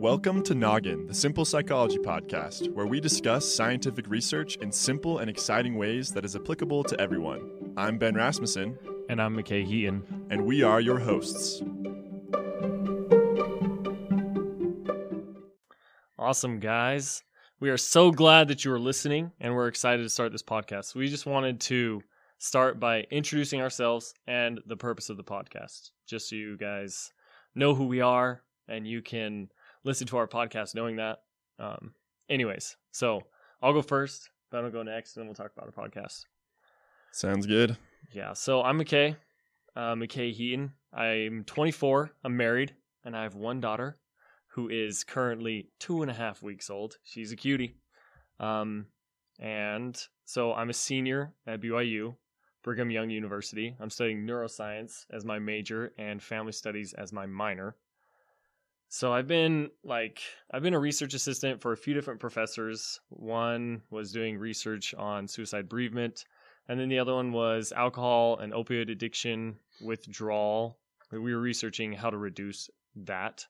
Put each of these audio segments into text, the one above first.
Welcome to Noggin, the Simple Psychology Podcast, where we discuss scientific research in simple and exciting ways that is applicable to everyone. I'm Ben Rasmussen, And I'm McKay Heaton. and we are your hosts. Awesome, guys. We are so glad that you are listening and we're excited to start this podcast. We just wanted to start by introducing ourselves and the purpose of the podcast, just so you guys know who we are and you can listen to our podcast knowing that. Um, anyways, so I'll go first, Ben will go next, and then we'll talk about our podcast. Sounds good. Yeah, so I'm McKay, uh, McKay Heaton. I'm 24, I'm married, and I have one daughter who is currently two and a half weeks old. She's a cutie. Um, and so I'm a senior at BYU, Brigham Young University. I'm studying neuroscience as my major and family studies as my minor. So I've been like I've been a research assistant for a few different professors. One was doing research on suicide bereavement, and then the other one was alcohol and opioid addiction withdrawal. We were researching how to reduce that,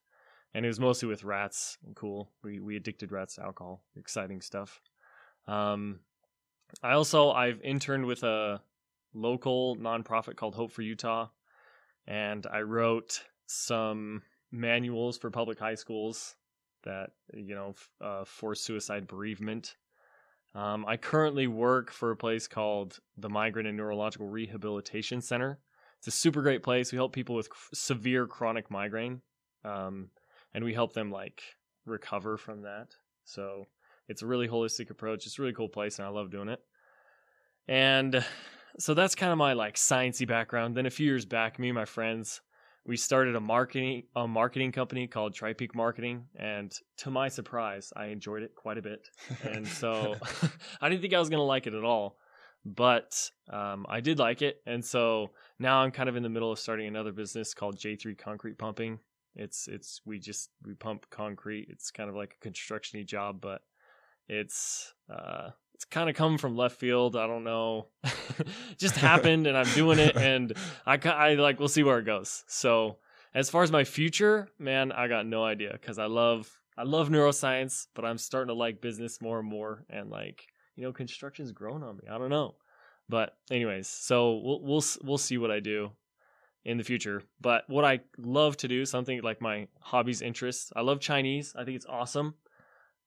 and it was mostly with rats. Cool. We we addicted rats to alcohol. Exciting stuff. Um, I also I've interned with a local nonprofit called Hope for Utah, and I wrote some manuals for public high schools that you know uh, for suicide bereavement. Um, I currently work for a place called the Migraine and Neurological Rehabilitation Center. It's a super great place. We help people with severe chronic migraine, um, and we help them like recover from that. So it's a really holistic approach. It's a really cool place, and I love doing it. And so that's kind of my like sciency background. Then a few years back, me and my friends we started a marketing a marketing company called TriPeak Marketing, and to my surprise, I enjoyed it quite a bit. And so I didn't think I was gonna like it at all, but um, I did like it, and so now I'm kind of in the middle of starting another business called J3 Concrete Pumping. It's it's we just we pump concrete. It's kind of like a constructiony job, but it's uh, it's kind of come from left field. I don't know. just happened and I'm doing it and I, I like we'll see where it goes. So as far as my future, man, I got no idea because I love I love neuroscience, but I'm starting to like business more and more and like you know construction's grown on me. I don't know, but anyways, so we'll we'll we'll see what I do in the future. But what I love to do, something like my hobbies, interests. I love Chinese. I think it's awesome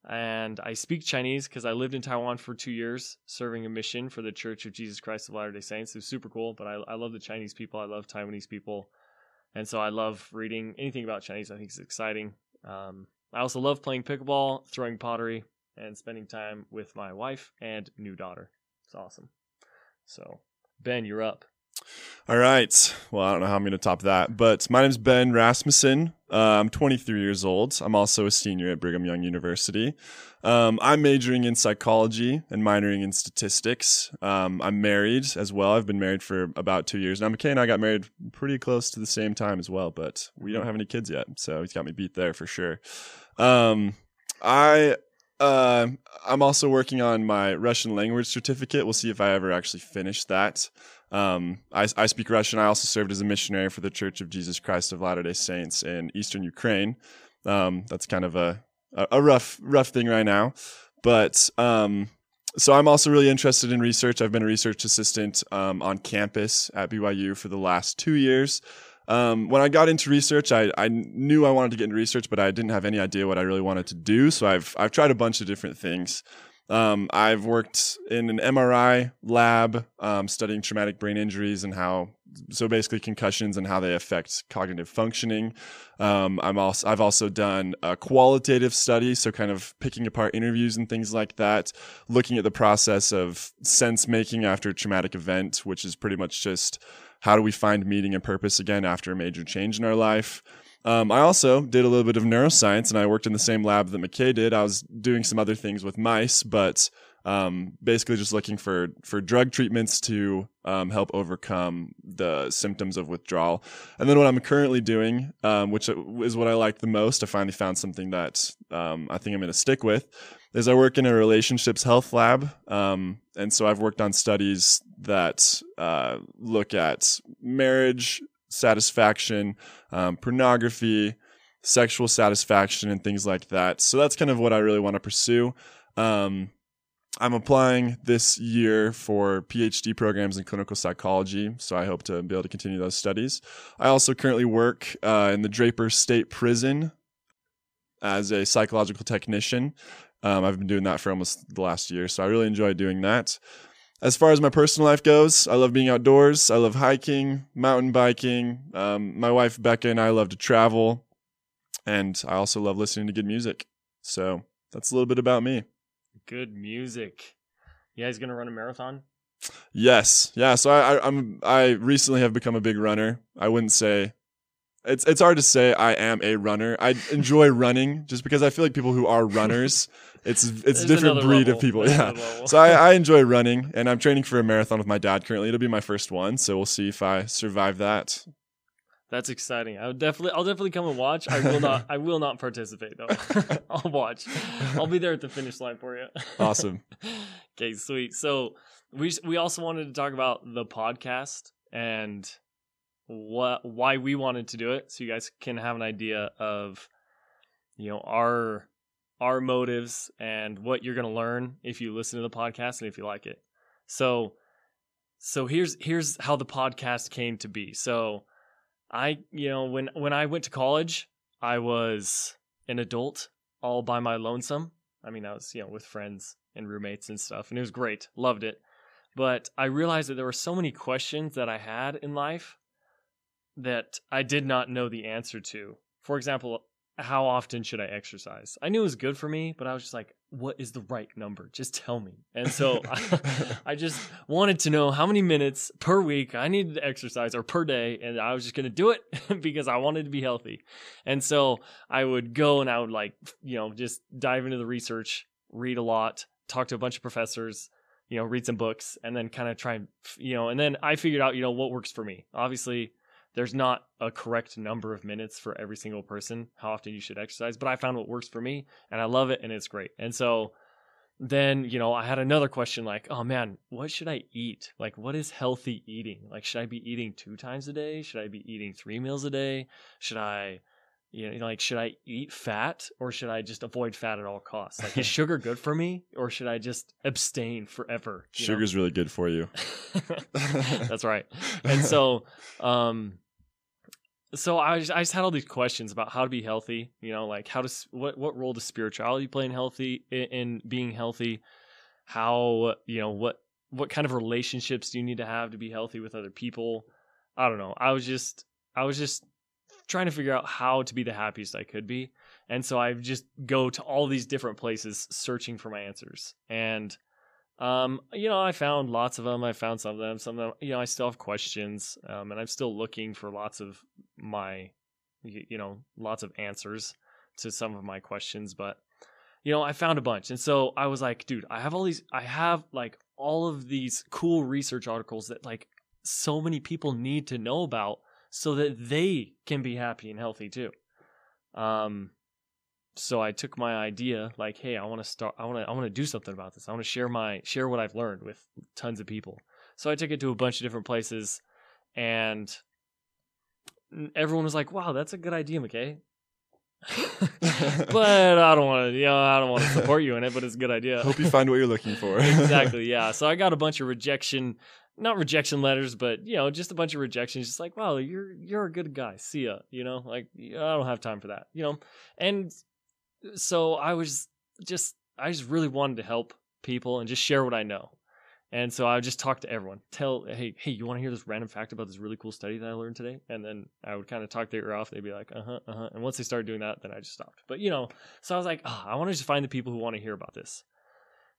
and I speak Chinese because I lived in Taiwan for two years, serving a mission for the Church of Jesus Christ of Latter Day Saints. It was super cool, but I, I love the Chinese people. I love Taiwanese people, and so I love reading anything about Chinese. I think it's exciting. Um, I also love playing pickleball, throwing pottery, and spending time with my wife and new daughter. It's awesome. So, Ben, you're up. All right. Well, I don't know how I'm going to top that, but my name's Ben Rasmussen. Uh, I'm 23 years old. I'm also a senior at Brigham Young University. Um, I'm majoring in psychology and minoring in statistics. Um, I'm married as well. I've been married for about two years now. McKay and I got married pretty close to the same time as well, but we don't have any kids yet, so he's got me beat there for sure. Um, I uh, I'm also working on my Russian language certificate. We'll see if I ever actually finish that. Um, I, I speak Russian. I also served as a missionary for the Church of Jesus Christ of Latter Day Saints in Eastern Ukraine. Um, that's kind of a, a rough rough thing right now, but um, so I'm also really interested in research. I've been a research assistant um, on campus at BYU for the last two years. Um, when I got into research, I, I knew I wanted to get into research, but I didn't have any idea what I really wanted to do. So I've I've tried a bunch of different things. Um, I've worked in an MRI lab um, studying traumatic brain injuries and how, so basically concussions and how they affect cognitive functioning. Um, I'm also, I've also done a qualitative study, so kind of picking apart interviews and things like that, looking at the process of sense making after a traumatic event, which is pretty much just how do we find meaning and purpose again after a major change in our life. Um, I also did a little bit of neuroscience and I worked in the same lab that McKay did. I was doing some other things with mice, but um, basically just looking for, for drug treatments to um, help overcome the symptoms of withdrawal. And then what I'm currently doing, um, which is what I like the most, I finally found something that um, I think I'm going to stick with, is I work in a relationships health lab. Um, and so I've worked on studies that uh, look at marriage satisfaction, um, pornography, sexual satisfaction and things like that. So that's kind of what I really want to pursue. Um, I'm applying this year for PhD programs in clinical psychology, so I hope to be able to continue those studies. I also currently work uh, in the Draper State Prison as a psychological technician. Um, I've been doing that for almost the last year, so I really enjoy doing that. As far as my personal life goes, I love being outdoors. I love hiking, mountain biking. Um, my wife Becca and I love to travel, and I also love listening to good music. So that's a little bit about me. Good music. You guys gonna run a marathon? Yes, yeah. So I, I, I'm I recently have become a big runner. I wouldn't say it's it's hard to say I am a runner. I enjoy running just because I feel like people who are runners, it's it's a different breed level. of people. There's Yeah. So I, I enjoy running, and I'm training for a marathon with my dad currently. It'll be my first one, so we'll see if I survive that. That's exciting. I would definitely, I'll definitely come and watch. I will not, I will not participate though. I'll watch. I'll be there at the finish line for you. Awesome. okay, sweet. So we we also wanted to talk about the podcast and what why we wanted to do it, so you guys can have an idea of you know our our motives and what you're going to learn if you listen to the podcast and if you like it. So so here's here's how the podcast came to be. So I you know when when I went to college, I was an adult all by my lonesome. I mean, I was you know with friends and roommates and stuff, and it was great. Loved it. But I realized that there were so many questions that I had in life that I did not know the answer to. For example, how often should I exercise? I knew it was good for me, but I was just like, what is the right number? Just tell me. And so I, I just wanted to know how many minutes per week I needed to exercise or per day. And I was just going to do it because I wanted to be healthy. And so I would go and I would like, you know, just dive into the research, read a lot, talk to a bunch of professors, you know, read some books, and then kind of try and, you know, and then I figured out, you know, what works for me. Obviously, there's not a correct number of minutes for every single person how often you should exercise but i found what works for me and i love it and it's great. And so then you know i had another question like oh man what should i eat? Like what is healthy eating? Like should i be eating two times a day? Should i be eating three meals a day? Should i you know like should i eat fat or should i just avoid fat at all costs? Like is sugar good for me or should i just abstain forever? You know? Sugar's really good for you. That's right. And so, um, so I just, I just had all these questions about how to be healthy. You know, like how does what what role does spirituality play in healthy in, in being healthy? How you know what what kind of relationships do you need to have to be healthy with other people? I don't know. I was just I was just trying to figure out how to be the happiest I could be. And so I just go to all these different places searching for my answers. And um, you know, I found lots of them. I found some of them. Some of them, you know, I still have questions, um, and I'm still looking for lots of my, you know, lots of answers to some of my questions. But you know, I found a bunch, and so I was like, dude, I have all these. I have like all of these cool research articles that like so many people need to know about, so that they can be happy and healthy too. Um, so I took my idea, like, hey, I want to start. I want to. I want to do something about this. I want to share my share what I've learned with tons of people. So I took it to a bunch of different places, and everyone was like, "Wow, that's a good idea, McKay." but I don't want to. You know, I don't want to support you in it. But it's a good idea. Hope you find what you're looking for. exactly. Yeah. So I got a bunch of rejection, not rejection letters, but you know, just a bunch of rejections. Just like, wow, you're you're a good guy. See ya. You know, like I don't have time for that. You know, and so I was just I just really wanted to help people and just share what I know. And so I would just talk to everyone. Tell, hey, hey, you want to hear this random fact about this really cool study that I learned today? And then I would kind of talk their ear off. They'd be like, uh huh, uh huh. And once they started doing that, then I just stopped. But you know, so I was like, oh, I want to just find the people who want to hear about this.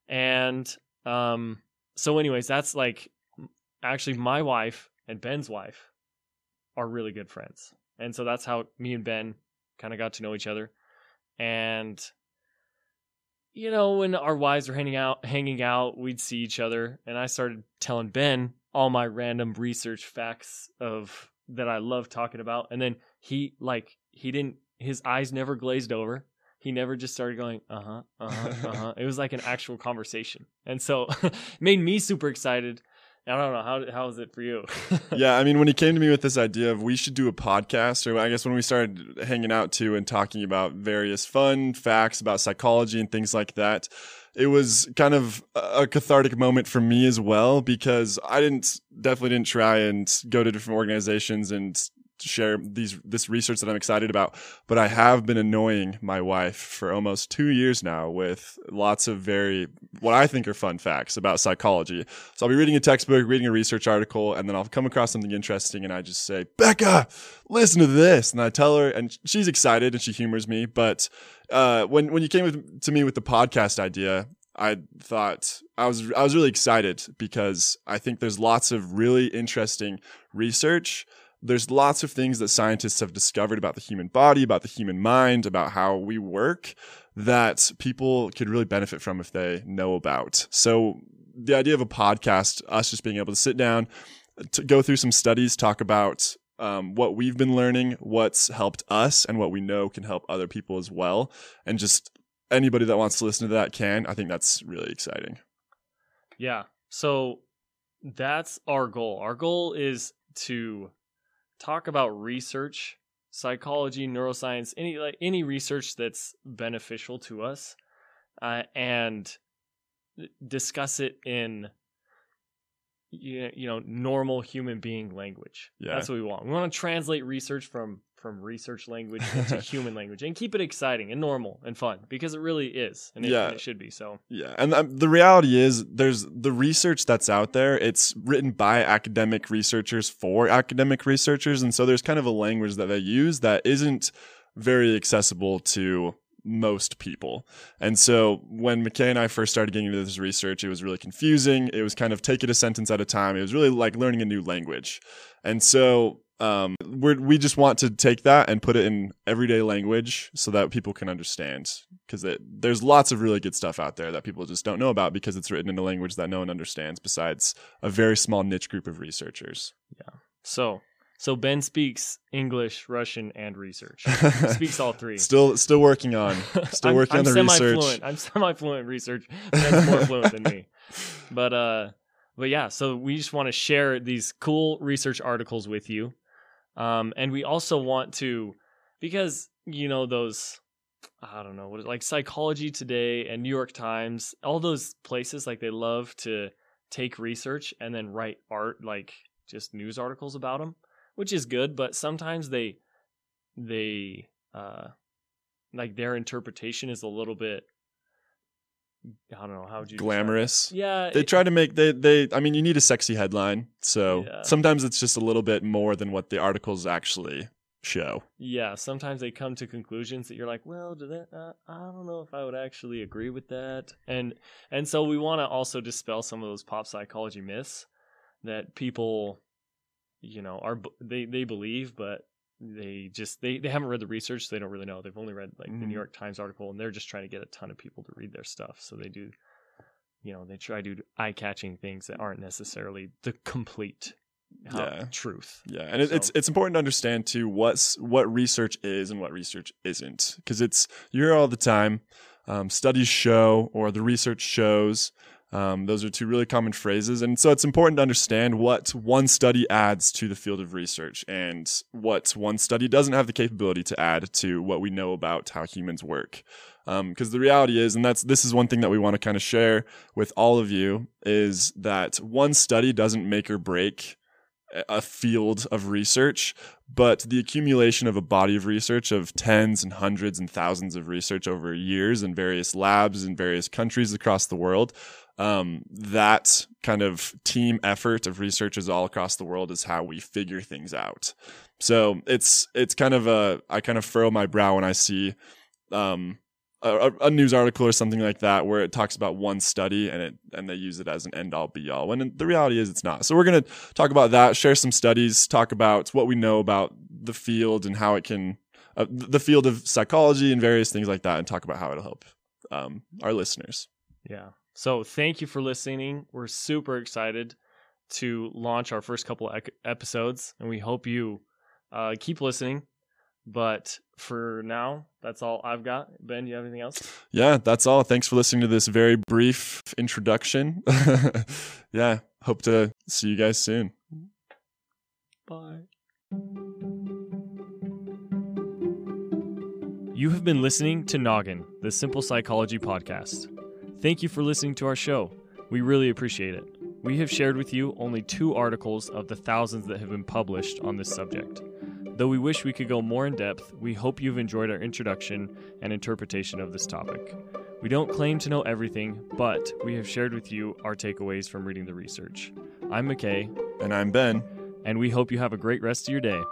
And um, so, anyways, that's like actually my wife and Ben's wife are really good friends. And so that's how me and Ben kind of got to know each other. And you know, when our wives were hanging out, hanging out, we'd see each other, and I started telling Ben all my random research facts of that I love talking about, and then he like he didn't his eyes never glazed over. He never just started going, uh huh, uh huh, uh huh. it was like an actual conversation, and so it made me super excited. I don't know how how is it for you? yeah, I mean, when he came to me with this idea of we should do a podcast, or I guess when we started hanging out too and talking about various fun facts about psychology and things like that, it was kind of a cathartic moment for me as well because I didn't definitely didn't try and go to different organizations and share these this research that I'm excited about. But I have been annoying my wife for almost two years now with lots of very what I think are fun facts about psychology. So I'll be reading a textbook, reading a research article, and then I'll come across something interesting, and I just say, "Becca, listen to this," and I tell her, and she's excited and she humors me. But uh, when when you came with, to me with the podcast idea, I thought I was I was really excited because I think there's lots of really interesting research there's lots of things that scientists have discovered about the human body, about the human mind, about how we work that people could really benefit from if they know about. So the idea of a podcast, us just being able to sit down, to go through some studies, talk about um, what we've been learning, what's helped us, and what we know can help other people as well. And just anybody that wants to listen to that can. I think that's really exciting. Yeah. So that's our goal. Our goal is to talk about research, psychology, neuroscience, any like any research that's beneficial to us, uh, and discuss it in you know normal human being language. Yeah. That's what we want. We want to translate research from from research language into human language and keep it exciting and normal and fun because it really is and it, yeah. and it should be so yeah and um, the reality is there's the research that's out there it's written by academic researchers for academic researchers and so there's kind of a language that they use that isn't very accessible to most people. And so when McKay and I first started getting into this research, it was really confusing. It was kind of take it a sentence at a time. It was really like learning a new language. And so um, we we just want to take that and put it in everyday language so that people can understand because there's lots of really good stuff out there that people just don't know about because it's written in a language that no one understands besides a very small niche group of researchers. Yeah. So so Ben speaks English, Russian, and research. He speaks all three. Still, still working on, still I'm, working I'm on the research. I'm semi-fluent in research. Ben's more fluent than me. But uh, but yeah. So we just want to share these cool research articles with you. Um, and we also want to, because, you know, those, I don't know, what is like Psychology Today and New York Times, all those places, like they love to take research and then write art, like just news articles about them, which is good, but sometimes they, they, uh, like their interpretation is a little bit I don't know how would you glamorous. Yeah, they it, try to make they they. I mean, you need a sexy headline, so yeah. sometimes it's just a little bit more than what the articles actually show. Yeah, sometimes they come to conclusions that you're like, well, do that? Uh, I don't know if I would actually agree with that, and and so we want to also dispel some of those pop psychology myths that people, you know, are they they believe, but they just they, they haven't read the research so they don't really know they've only read like mm-hmm. the new mm-hmm. york times article and they're just trying to get a ton of people to read their stuff so they do you know they try to do eye-catching things that aren't necessarily the complete yeah. truth yeah and so. it's it's important to understand too what's what research is and what research isn't because it's you hear all the time um, studies show or the research shows um, those are two really common phrases. And so it's important to understand what one study adds to the field of research and what one study doesn't have the capability to add to what we know about how humans work. Because um, the reality is, and that's this is one thing that we want to kind of share with all of you, is that one study doesn't make or break a field of research, but the accumulation of a body of research of tens and hundreds and thousands of research over years in various labs in various countries across the world um, that kind of team effort of researchers all across the world is how we figure things out. So it's it's kind of a I kind of furrow my brow when I see um, a, a, news article or something like that where it talks about one study and it and they use it as an end all be all. When the reality is it's not. So we're gonna talk about that, share some studies, talk about what we know about the field and how it can uh, the field of psychology and various things like that, and talk about how it'll help um, our listeners. Yeah. So thank you for listening. We're super excited to launch our first couple episodes, and we hope you uh, keep listening. But for now, that's all I've got. Ben, do you have anything else? Yeah, that's all. Thanks for listening to this very brief introduction. yeah, hope to see you guys soon. Bye. You have been listening to Noggin, the Simple Psychology Podcast. Thank you for listening to our show. We really appreciate it. We have shared with you only two articles of the thousands that have been published on this subject. Though we wish we could go more in depth, we hope you've enjoyed our introduction and interpretation of this topic. We don't claim to know everything, but we have shared with you our takeaways from reading the research. I'm McKay, And I'm Ben. and we hope you have a great rest of your day.